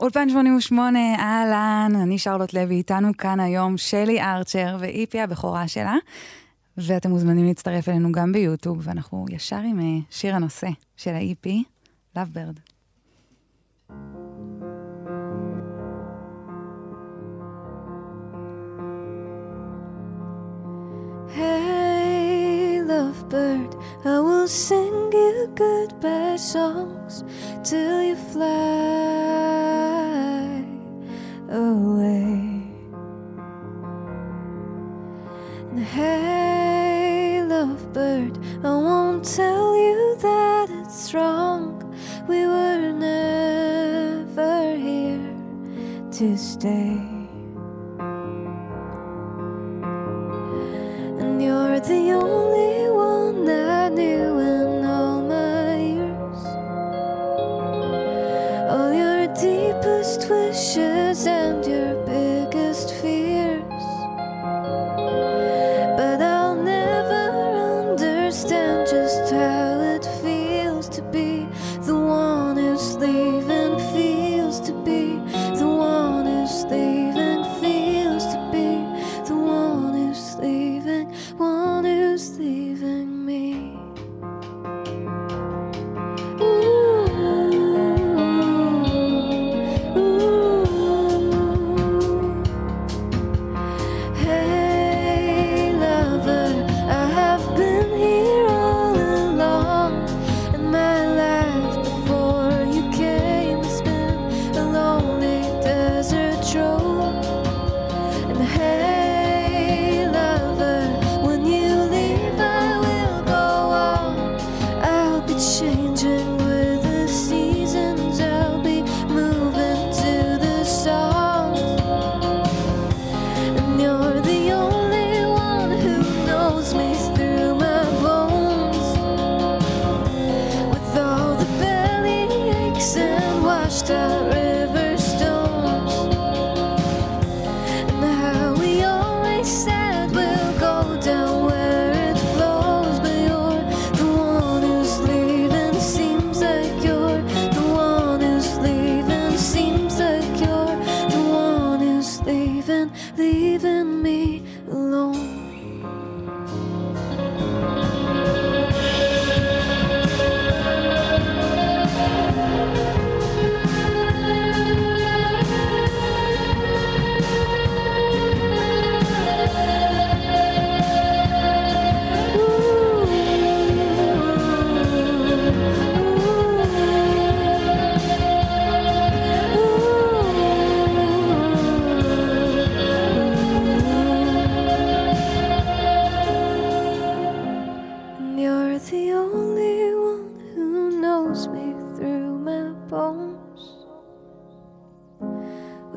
אולפן 88, אהלן, אני שרלוט לוי, איתנו כאן היום שלי ארצ'ר ואיפי הבכורה שלה, ואתם מוזמנים להצטרף אלינו גם ביוטיוב, ואנחנו ישר עם אה, שיר הנושא של האיפי, Lovebird. Hey, lovebird, I will sing you goodbye songs till you fly away. And hey, lovebird, I won't tell you that it's wrong. We were never here to stay. And you're the only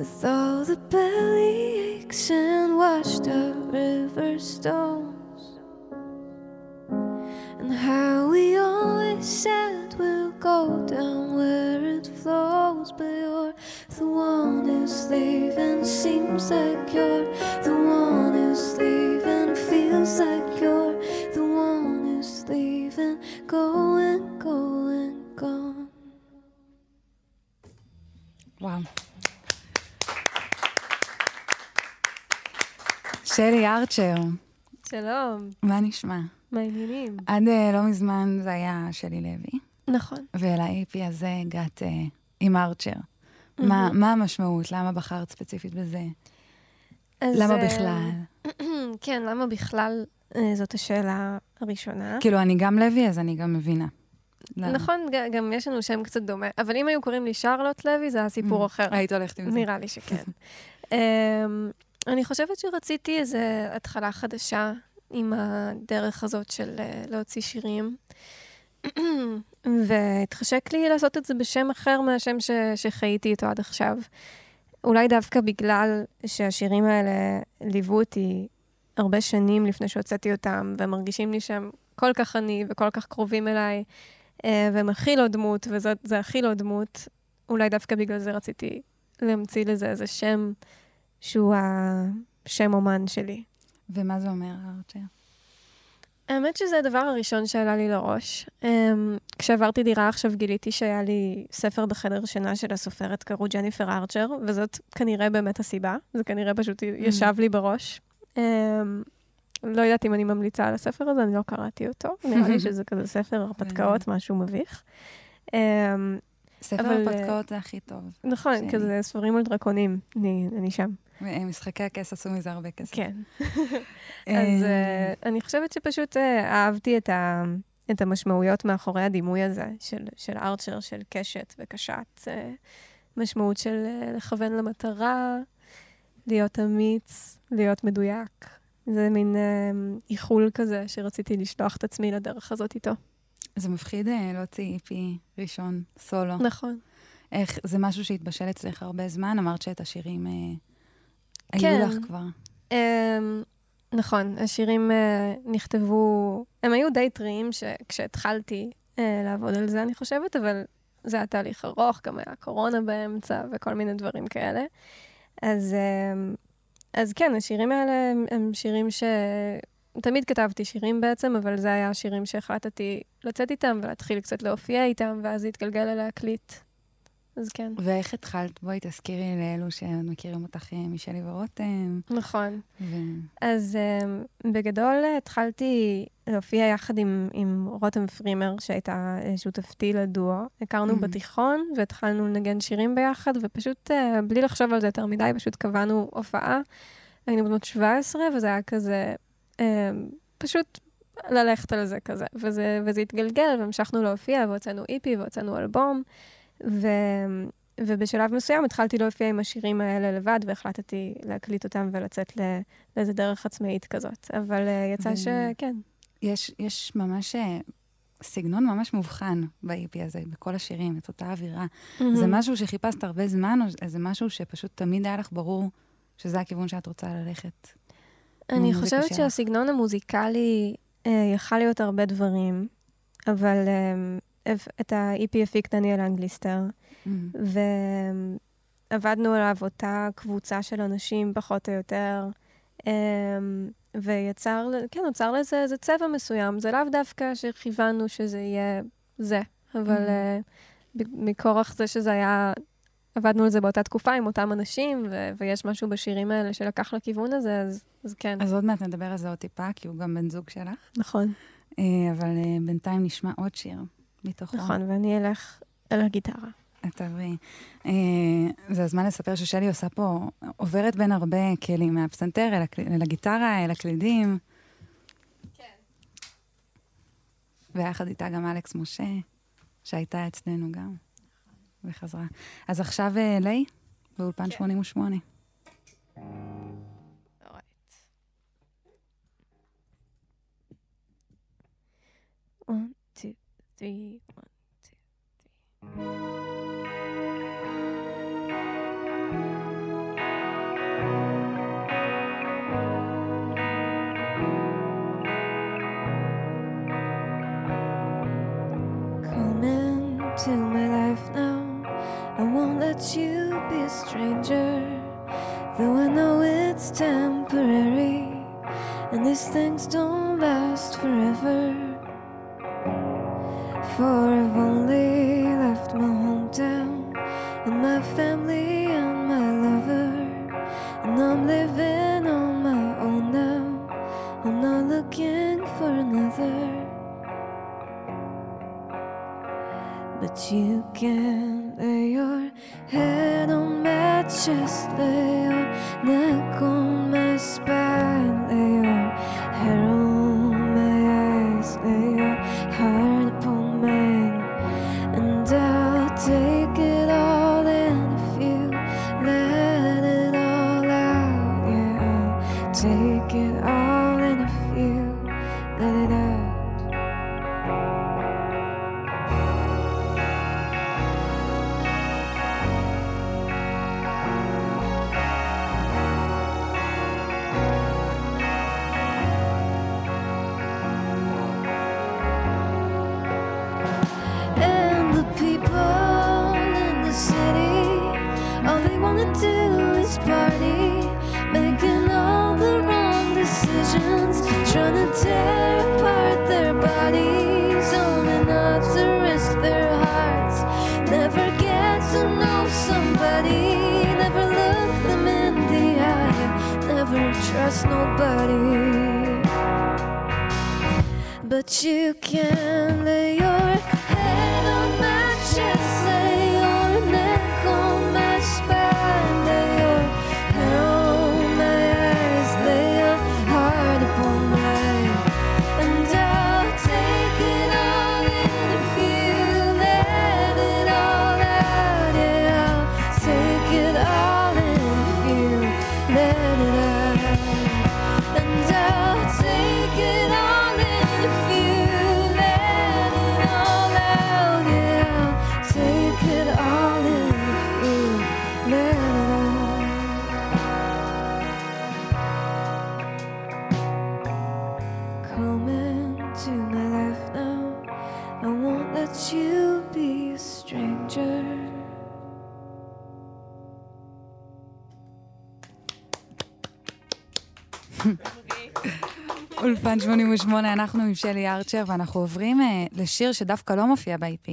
With all the belly aches and washed up river stones. And how we always said we'll go down where it flows. But you're the one who's leaving. Seems like you're שלי ארצ'ר, שלום, מה נשמע? מה העניינים? עד אה, לא מזמן זה היה שלי לוי, נכון. ול-AP הזה הגעת אה, עם ארצ'ר. מה, מה המשמעות? למה בחרת ספציפית בזה? אז, למה אה, בכלל? כן, למה בכלל? זאת השאלה הראשונה. כאילו, אני גם לוי, אז אני גם מבינה. למה? נכון, גם יש לנו שם קצת דומה, אבל אם היו קוראים לי שרלוט לוי, זה היה סיפור אחר. היית הולכת עם זה. נראה לי שכן. אני חושבת שרציתי איזו התחלה חדשה עם הדרך הזאת של אה, להוציא שירים. והתחשק לי לעשות את זה בשם אחר מהשם ש- שחייתי איתו עד עכשיו. אולי דווקא בגלל שהשירים האלה ליוו אותי הרבה שנים לפני שהוצאתי אותם, והם מרגישים לי שהם כל כך אני וכל כך קרובים אליי, אה, והם הכי לא דמות, וזה הכי לא דמות. אולי דווקא בגלל זה רציתי להמציא לזה איזה שם שהוא השם אומן שלי. ומה זה אומר, ארצ'ר? האמת שזה הדבר הראשון שעלה לי לראש. Um, כשעברתי דירה עכשיו גיליתי שהיה לי ספר בחדר שינה של הסופרת, קראו ג'ניפר ארצ'ר, וזאת כנראה באמת הסיבה. זה כנראה פשוט ישב לי בראש. Um, לא יודעת אם אני ממליצה על הספר הזה, אני לא קראתי אותו. נראה לי שזה כזה ספר הרפתקאות, משהו מביך. Um, ספר אבל, הרפתקאות זה הכי טוב. נכון, שלי. כזה ספרים על דרקונים, אני, אני שם. משחקי הכס עשו מזה הרבה כסף. כן. אה, אז uh, אני חושבת שפשוט uh, אהבתי את, ה, את המשמעויות מאחורי הדימוי הזה, של, של ארצ'ר, של קשת וקשת. Uh, משמעות של uh, לכוון למטרה, להיות אמיץ, להיות מדויק. זה מין uh, איחול כזה שרציתי לשלוח את עצמי לדרך הזאת איתו. זה מפחיד אה, להוציא איפי ראשון, סולו. נכון. איך, זה משהו שהתבשל אצלך הרבה זמן? אמרת שאת השירים אה, כן. היו לך כבר. Um, נכון, השירים uh, נכתבו, הם היו די טריים כשהתחלתי uh, לעבוד על זה, אני חושבת, אבל זה היה תהליך ארוך, גם היה קורונה באמצע וכל מיני דברים כאלה. אז, um, אז כן, השירים האלה הם, הם שירים ש... תמיד כתבתי שירים בעצם, אבל זה היה השירים שהחלטתי לצאת איתם ולהתחיל קצת להופיע איתם, ואז זה התגלגל ללהקליט. אז כן. ואיך התחלת? בואי תזכירי לאלו שמכירים אותך, אה, מישלי ורותם. נכון. ו... אז um, בגדול התחלתי להופיע יחד עם, עם רותם פרימר, שהייתה אה, שותפתי לדואו. הכרנו Mhm. בתיכון והתחלנו לנגן שירים ביחד, ופשוט uh, בלי לחשוב על זה יותר מדי, פשוט קבענו הופעה. היינו בנות 17, וזה היה כזה, פשוט ללכת על זה כזה. וזה, וזה התגלגל, והמשכנו להופיע, והוצאנו איפי, והוצאנו אלבום. ו... ובשלב מסוים התחלתי להופיע עם השירים האלה לבד, והחלטתי להקליט אותם ולצאת ל... לאיזה דרך עצמאית כזאת. אבל uh, יצא ו- שכן. יש, יש ממש אה, סגנון ממש מובחן באיפי הזה, בכל השירים, את אותה אווירה. זה משהו שחיפשת הרבה זמן, או זה משהו שפשוט תמיד היה לך ברור שזה הכיוון שאת רוצה ללכת? אני חושבת שלך. שהסגנון המוזיקלי אה, יכל להיות הרבה דברים, אבל אה, את ה-EP הפיק דניאל אנגליסטר, ועבדנו עליו אותה קבוצה של אנשים, פחות או יותר, אמ, ויצר, כן, נוצר לזה איזה צבע מסוים. זה לאו דווקא שכיוונו שזה יהיה זה, אבל Mhm. אה, ב- מכורח זה שזה היה, עבדנו על זה באותה תקופה עם אותם אנשים, ו- ויש משהו בשירים האלה שלקח לכיוון הזה, אז, אז כן, אז עוד מעט נדבר על זה עוד טיפה, כי הוא גם בן זוג שלך. נכון, אה, אבל אה, בינתיים נשמע עוד שיר מתוכו. נכון, ואני אלך אל הגיטרה. את תעברי. אה, זה הזמן לספר ששלי עושה פה, עוברת בין הרבה כלים, מהפסנתר אל, הקל... אל הגיטרה, אל הקלידים. כן. ויחד איתה גם אלכס משה, שהייתה אצלנו גם, וחזרה. אז עכשיו אה, ליי, באולפן כן. 88. One, two, three, one, two, three. Let you be a stranger. Though I know it's temporary. And these things don't last forever. For I've da da da אולפן 88, אנחנו עם שלי ארצ'ר, ואנחנו עוברים אה, לשיר שדווקא לא מופיע ב-EP,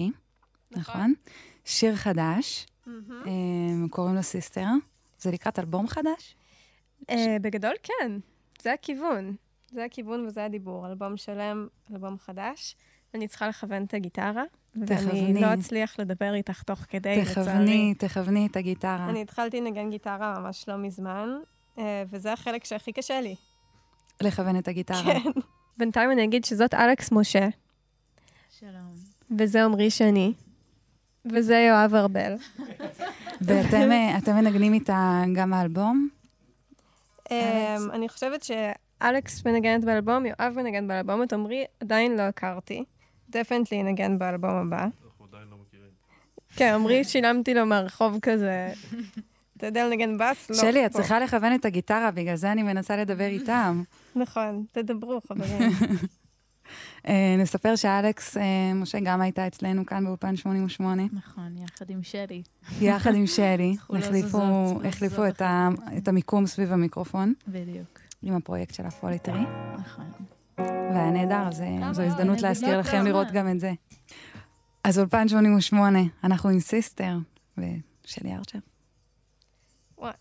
נכון? שיר חדש, אה, קוראים לו Sister. זה לקראת אלבום חדש? אה, בגדול כן, זה הכיוון. זה הכיוון וזה הדיבור. אלבום שלם, אלבום חדש. אני צריכה לכוון את הגיטרה, תכווני. ואני לא אצליח לדבר איתך תוך כדי, לצערי. תכווני, תכווני את הגיטרה. אני התחלתי לנגן גיטרה ממש לא מזמן, וזה החלק שהכי קשה לי. לכוון את הגיטרה. כן. בינתיים אני אגיד שזאת אלכס משה, שלום. וזה עמרי שני, וזה יואב ארבל. ואתם אה, מנגנים איתה גם באלבום? אמ, אני חושבת שאלכס מנגנת באלבום, יואב מנגן באלבום, את עמרי עדיין לא הכרתי. דפנטלי ינגן באלבום הבא. אנחנו עדיין לא מכירים. כן, עמרי שילמתי לו מהרחוב כזה. אתה יודע לנגן בס? לא. שלי, את. צריכה לכוון את הגיטרה, בגלל זה אני מנסה לדבר איתם. נכון, תדברו, חברים. אה, נספר שאלכס, אה, משה, גם הייתה אצלנו כאן באולפן 88, נכון, יחד עם שלי. יחד עם שלי. לא החליפו- לא את המיקום סביב המיקרופון, בדיוק, עם הפרויקט של הפוליטרי. נכון. והיה נהדר, אה, זו הזדנות נדיבות להזכיר לכם בעונה. לראות גם את זה. אז אולפן 88, אנחנו עם סיסטר, ושלי ארצ'ר. What?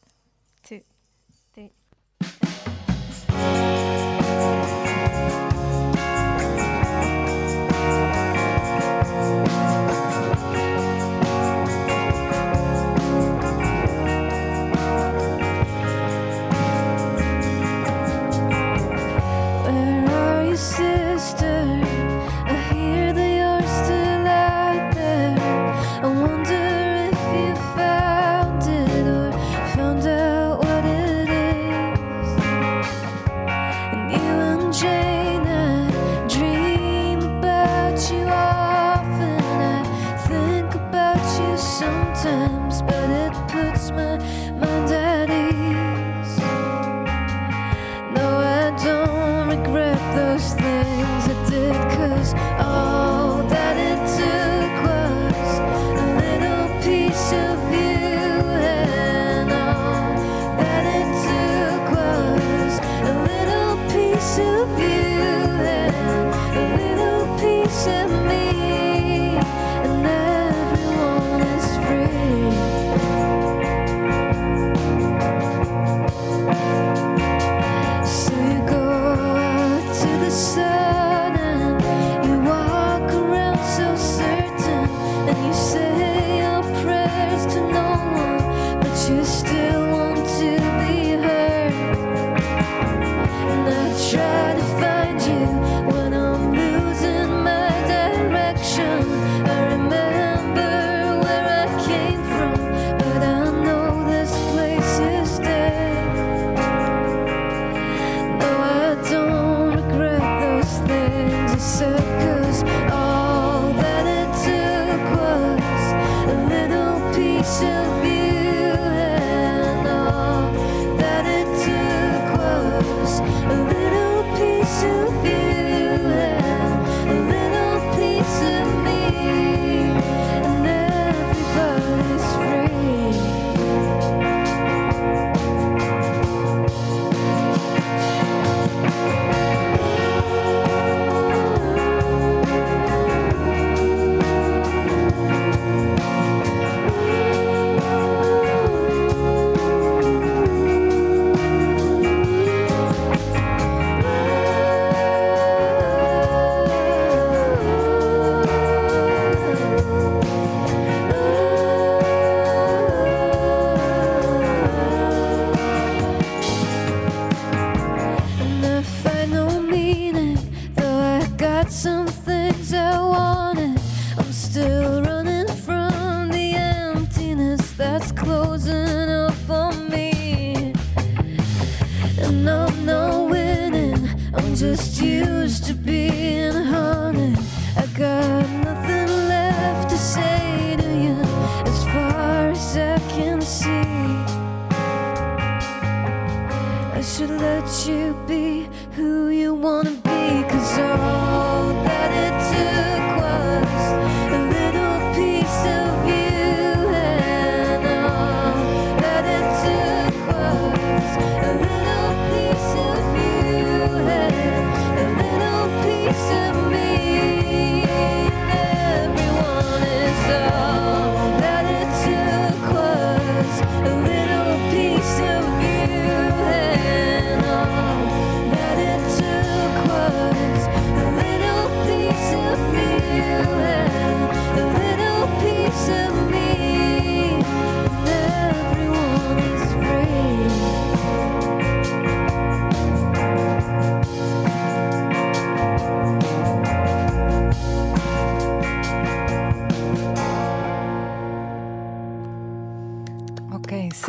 used to be in her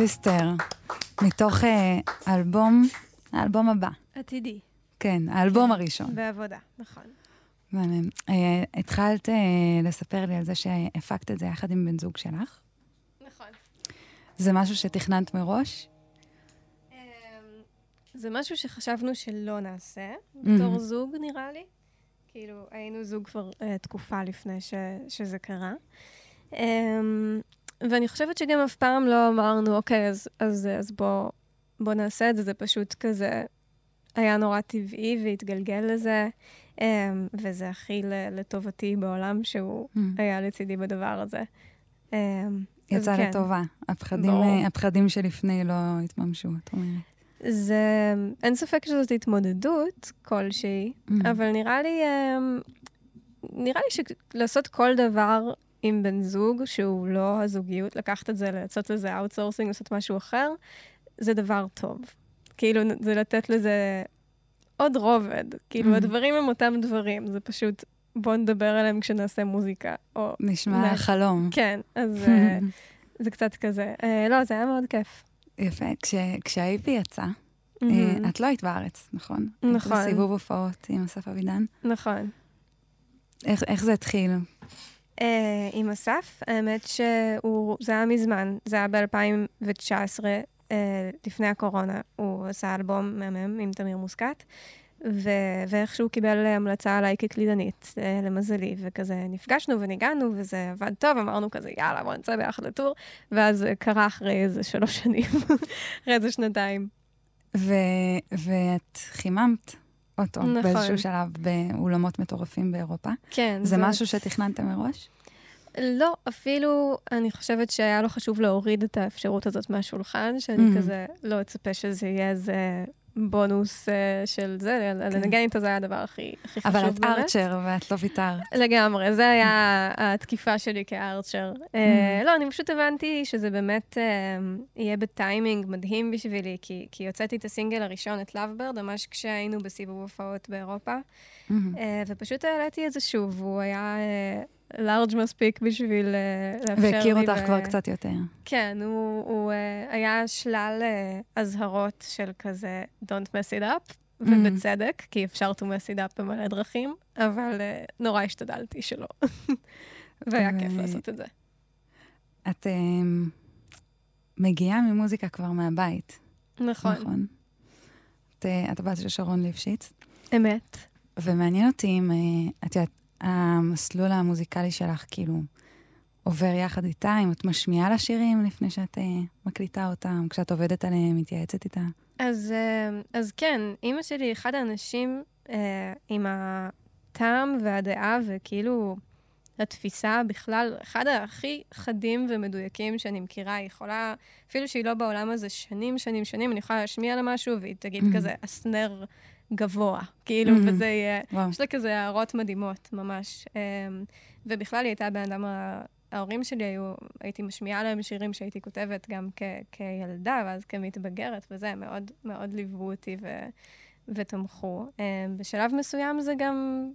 סיסטר, מתוך אה, האלבום, האלבום הבא. עתידי. כן, האלבום הראשון. בעבודה, נכון. מהמם. אה, התחלת אה, לספר לי על זה שהפקת את זה יחד עם בן זוג שלך. נכון. זה משהו שתכננת מראש? אמ, זה משהו שחשבנו שלא נעשה. בתור זוג נראה לי. כאילו, היינו זוג כבר תקופה לפני ש, שזה קרה. ואני חושבת שגם אף פעם לא אמרנו, אוקיי, אז, אז, אז בוא, בוא נעשה את זה, זה פשוט כזה היה נורא טבעי והתגלגל לזה, um, וזה הכי לטובתי בעולם שהוא Mm. היה לצידי בדבר הזה. Um, יצא כן. לטובה. הפחדים, ברור. אה, הפחדים שלפני לא התממשו, את אומרת. זה, אין ספק שזאת התמודדות כלשהי, Mm. אבל נראה לי, אמ, נראה לי שלעשות כל דבר עם בן זוג שהוא לא הזוגיות, לקחת את זה, לעשות לזה outsourcing, לעשות משהו אחר, זה דבר טוב. כאילו, זה לתת לזה עוד רובד. כאילו, Mhm. הדברים הם אותם דברים, זה פשוט, בואו נדבר עליהם כשנעשה מוזיקה. או, נשמע נ- חלום. כן, אז אה, זה קצת כזה. אה, לא, זה היה מאוד כיף. יפה. כש- כשה EP יצא, אה, מהמם. את לא היית בארץ, נכון? נכון. היית בסיבוב הופעות עם אסף אבידן. נכון. איך איך זה התחיל? Uh, עם אסף, האמת שהוא, זה היה מזמן, זה היה ב-2019, uh, לפני הקורונה. הוא עשה אלבום מהמם עם תמיר מוסקת, ו- ואיכשהו קיבל המלצה עליי כקלידנית, uh, למזלי, וכזה נפגשנו וניגענו, וזה עבד טוב, אמרנו כזה, יאללה, בוא נצא ביחד לטור, ואז קרה אחרי איזה שלוש שנים, אחרי איזה שנתיים. ו- ואת חיממת אותו נכון. באיזשהו שלב באולמות מטורפים באירופה. כן. זה זאת- משהו שתכננתם מראש? לא, אפילו אני חושבת שהיה לו חשוב להוריד את האפשרות הזאת מהשולחן, שאני Mhm. כזה לא אצפה שזה יהיה איזה בונוס אה, של זה, כן. לנגן איתו זה היה הדבר הכי הכי חשוב אבל באמת. את ארצ'ר ואת לא ויתרת. לגמרי, זה היה התקיפה שלי כארצ'ר. אה, Mm. לא, אני פשוט הבנתי שזה באמת אה, יהיה בטיימינג מדהים בשבילי, כי כי הוצאתי את הסינגל הראשון, את לאבברד, ממש כשהיינו בסיבוב הופעות באירופה. אה, ופשוט העליתי את זה שוב, הוא היה לארג' מספיק בשביל אה, לאפשר לי. והכיר אותך ו- כבר קצת יותר. כן, הוא, הוא אה, היה שלל אה, אזהרות של כזה Don't mess it up, Mm. ובצדק, כי אפשר to mess it up במלא דרכים, אבל נורא השתדלתי שלא. והיה כיף ו- לעשות את זה. את אמ, מגיעה ממוזיקה כבר מהבית, נכון, נכון? את, את הבת של שרון ליפשיץ, אמת. ומעניין אותי אם, את יודעת, המסלול המוזיקלי שלך כאילו עובר יחד איתה, אם את משמיעה לה שירים לפני שאת אה, מקליטה אותם, כשאת עובדת עליהם, מתייעצת איתה. אז, אה, אז כן, אימא שלי היא אחד האנשים אה, עם הטעם והדעה וכאילו התפיסה בכלל, אחד הכי חדים ומדויקים שאני מכירה. היא יכולה, אפילו שהיא לא בעולם הזה שנים, שנים, שנים, אני יכולה להשמיע לה משהו והיא תגיד Mhm. כזה, הסנר גבוה, כאילו, Mhm. וזה יהיה... וואו. יש לה כזה הערות מדהימות, ממש. אמ, ובכלל היא הייתה בן אדם, ההורים שלי היו, הייתי משמיעה להם שירים שהייתי כותבת גם כ- כילדה, ואז כמתבגרת, וזה, מאוד מאוד ליוו אותי ו- ותמכו. אמ, בשלב מסוים זה גם,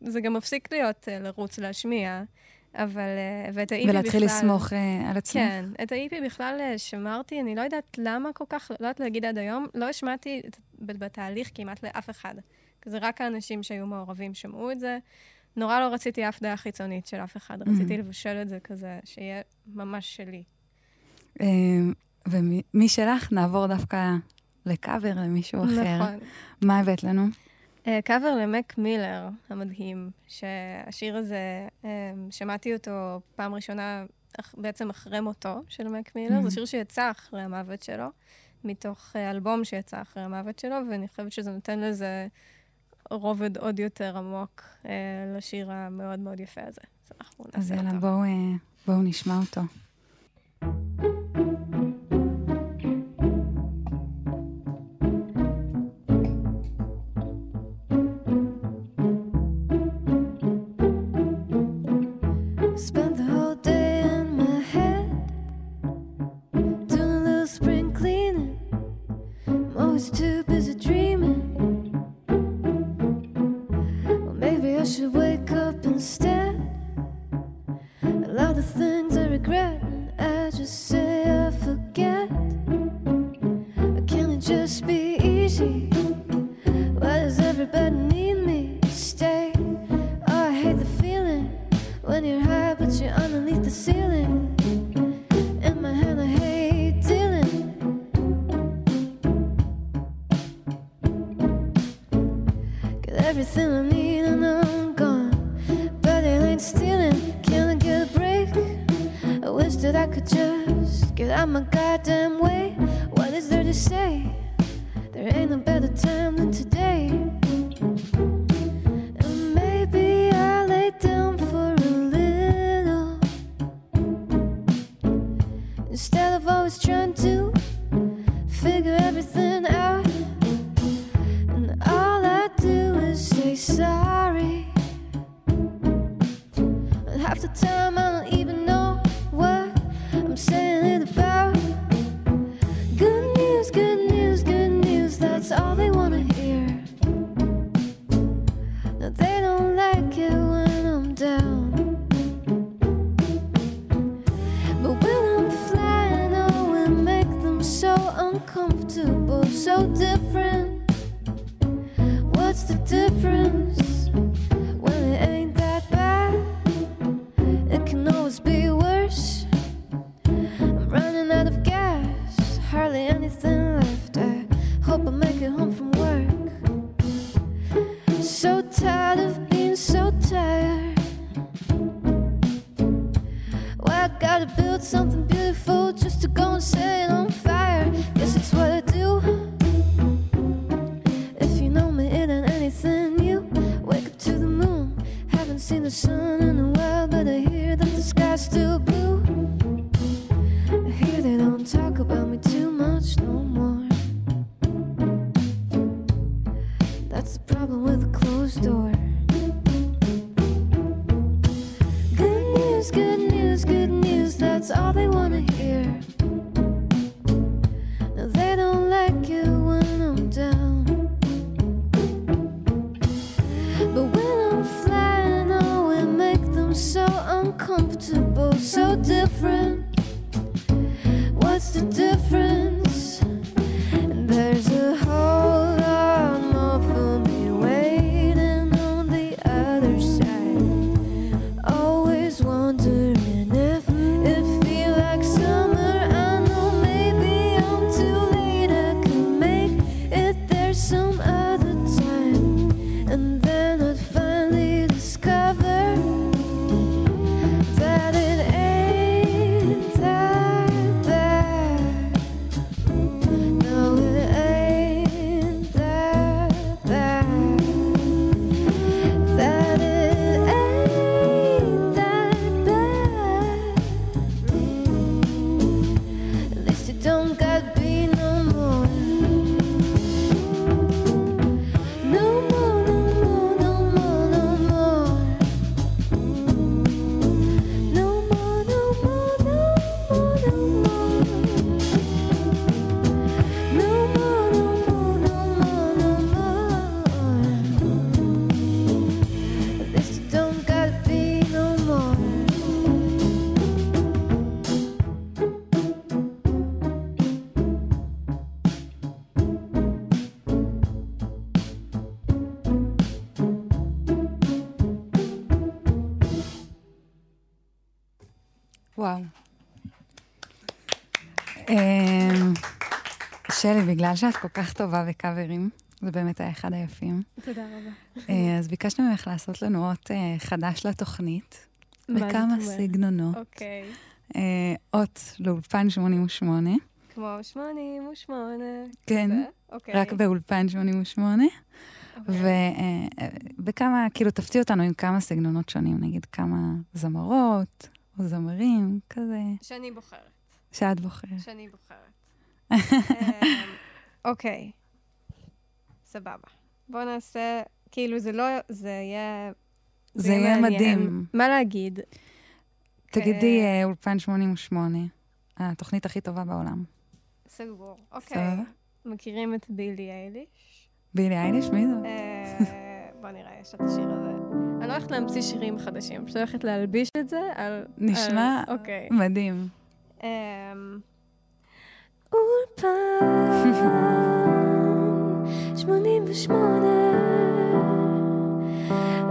זה גם מפסיק להיות אה, לרוץ להשמיע, אבל, אה, ואת ה-EP בכלל... ולהתחיל לסמוך uh, על עצמך. כן, את ה-EP בכלל אה, שמרתי, אני לא יודעת למה כל כך, לא יודעת להגיד עד היום, לא השמעתי בתהליך כמעט לאף אחד. זה רק האנשים שהיו מעורבים שמעו את זה. נורא לא רציתי אף דעה חיצונית של אף אחד, mm-hmm. רציתי לבשל את זה כזה, שיהיה ממש שלי. ומשלך נעבור דווקא לקאבר למישהו אחר. נכון. מה הבאת לנו? אה, קאבר למק מילר המדהים, שהשיר הזה, אה, שמעתי אותו פעם ראשונה בעצם אחרי מותו של מק מילר, זה mm-hmm. שיר שיצא אחרי המוות שלו, מתוך אה, אלבום שיצא אחרי המוות שלו, ואני חושבת שזה נותן לזה רובד עוד יותר עמוק לשיר המאוד מאוד יפה הזה. אז יאללה, בואו נשמע אותו. thank you feels good. שלי, בגלל שאת כל כך טובה בקאברים, זה באמת היה אחד היפים, תודה רבה. אה, אז ביקשנו ממך לעשות לנו אות אה, חדש לתוכנית, מה בכמה? סגנונות. אוקיי. אה, אות לאולפן 88, כמו 88. כן? אוקיי. רק באולפן 88, אוקיי. ובכמה, כאילו, תפתיע אותנו עם כמה סגנונות שונים, נגיד כמה זמרות או זמרים, כזה, שאני בוחרת. שאת בוחרת. שאני בוחרת. אמ, אוקיי. סבבה. בואו נעשה, כאילו זה לא, זה יהיה... זה יהיה. מדהים. מה להגיד? תגידי אה, אולפן 88, התוכנית הכי טובה בעולם. סגור. אוקיי. מכירים את בילי אייליש? בילי אייליש, מי זאת? אה, בוא נראה, יש את השיר הזה. אני לא הולכת להמציא שירים חדשים, פשוט הולכת להלביש את זה על... נשמע על- אוקיי. מדהים. אמ, אולפן 88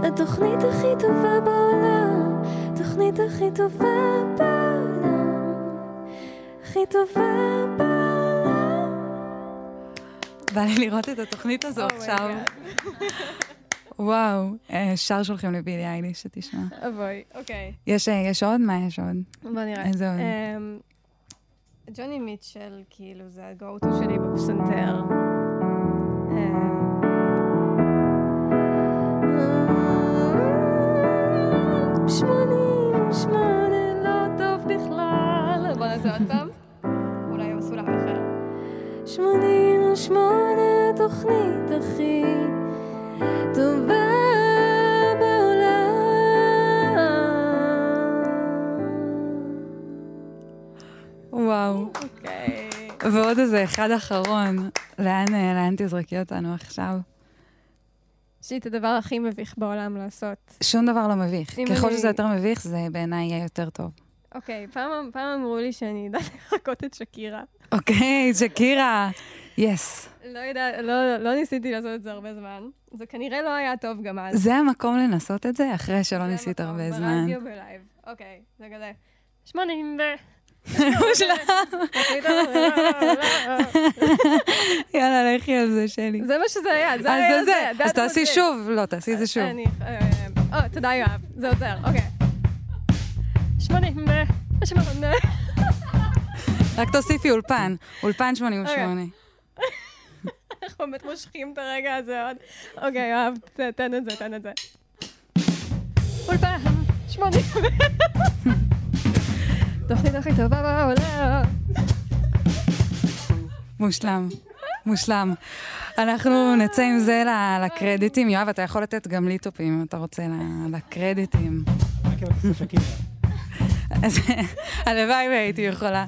התוכנית הכי טובה בעולם התוכנית הכי טובה בעולם הכי טובה בעולם בא לי לראות את התוכנית הזו Oh עכשיו. וואו, אה, שר שולחים לבילי אייליש, שתשמע. אבוי, אוקיי. אה, יש עוד? מה יש עוד? בוא נראה. איזה עוד? ג'וני מיטשל, כאילו, זה ה-go-to שלי בפסנתר. אמ, שמונים ושמונה, לא טוב בכלל. בוא נעשה עוד פעם. אולי בסולם אחר. שמונים ושמונה, תוכנית הכי טובה ועוד איזה אחד אחרון. לאן אה, לאן תזרקי אותנו עכשיו? יש לי את הדבר הכי מביך בעולם לעשות. שום דבר לא מביך. ככל אני- שזה יותר מביך, זה בעיניי יהיה יותר טוב. אוקיי, פעם, פעם אמרו לי שאני יודעת לחכות את שקירה. אוקיי, שקירה. יס. לא יודעת, לא, לא ניסיתי לעשות את זה הרבה זמן. זה כנראה לא היה טוב גם אז. זה המקום לנסות את זה, אחרי שלא זה ניסית המקום, הרבה זמן. ברדיו בלייב. אוקיי, זה כזה. שמונים ו... מושלם. יאללה, לכי על זה, שלי. זה מה שזה היה, זה היה זה. אז תעשי. שוב. לא, תעשי את זה שוב. אה, אה, תודה יואב, זה עוזר, אוקיי. שמונים. שמונה. רק תוסיפי אולפן. אולפן 88. אנחנו באמת מושכים את הרגע הזה עוד. אוקיי, יואב, תן את זה, תן את זה. אולפן, שמונים. תוכנית הכי טובה בעולם. מושלם. מושלם. אנחנו נצא עם זה לקרדיטים. יואב, אתה יכול לתת גם לי טופים, אם אתה רוצה, לקרדיטים. הלוואי והייתי יכולה.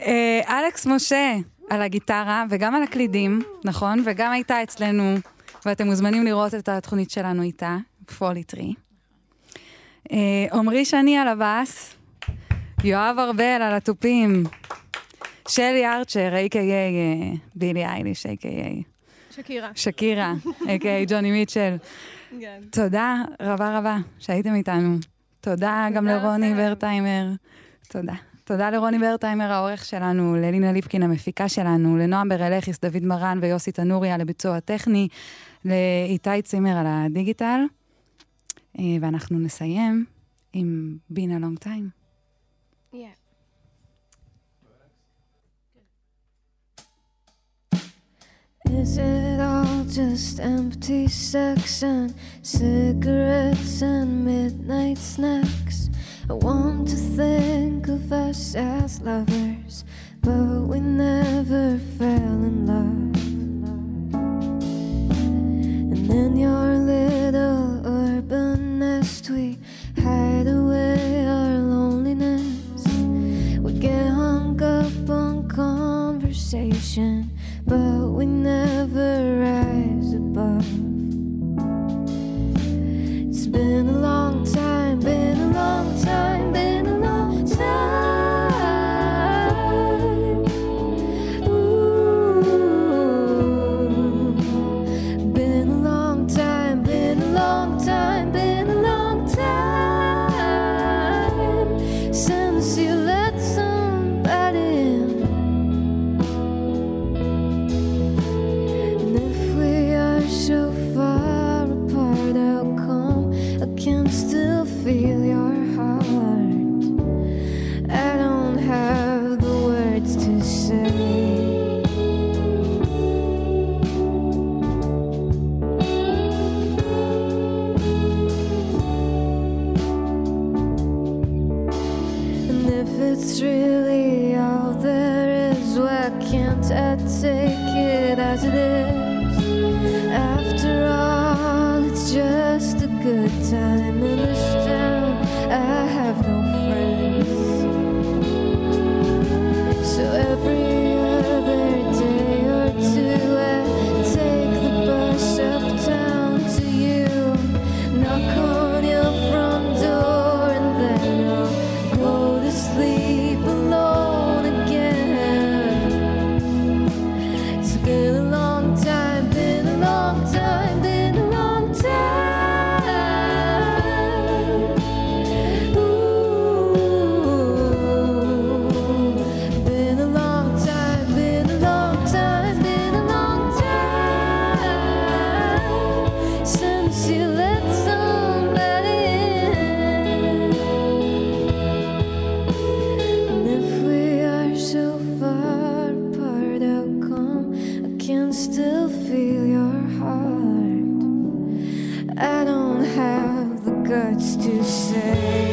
אה, אלכס משה על הגיטרה וגם על הקלידים, נכון? וגם הייתה אצלנו, ואתם מוזמנים לראות את התוכנית שלנו איתה, פוליטרי. אה, עמרי שני על הבאס, יואב ארבל על התופים, שלי ארצ'ר, a.k.a אה, בילי אייליש, a.k.a שקירה. שקירה, a.k.a ג'וני מיטשל. כן. תודה רבה רבה שהייתם איתנו. תודה גם לרוני לכם. ברטהיימר. תודה. תודה לרוני ברטהיימר, העורך שלנו, ללינה ליפקין, המפיקה שלנו, לנועם ברלכיס, דוד מרן ויוסי תנורי על הביצוע הטכני, לאיתי צימר על הדיגיטל, אה, ואנחנו נסיים עם a long time. Yeah. Is it all just empty sex and cigarettes and midnight snacks? I want to think of us as lovers, but we never fell in love. And in your little urban nest, we hide away as it is. After all, it's just a good time. guts to say.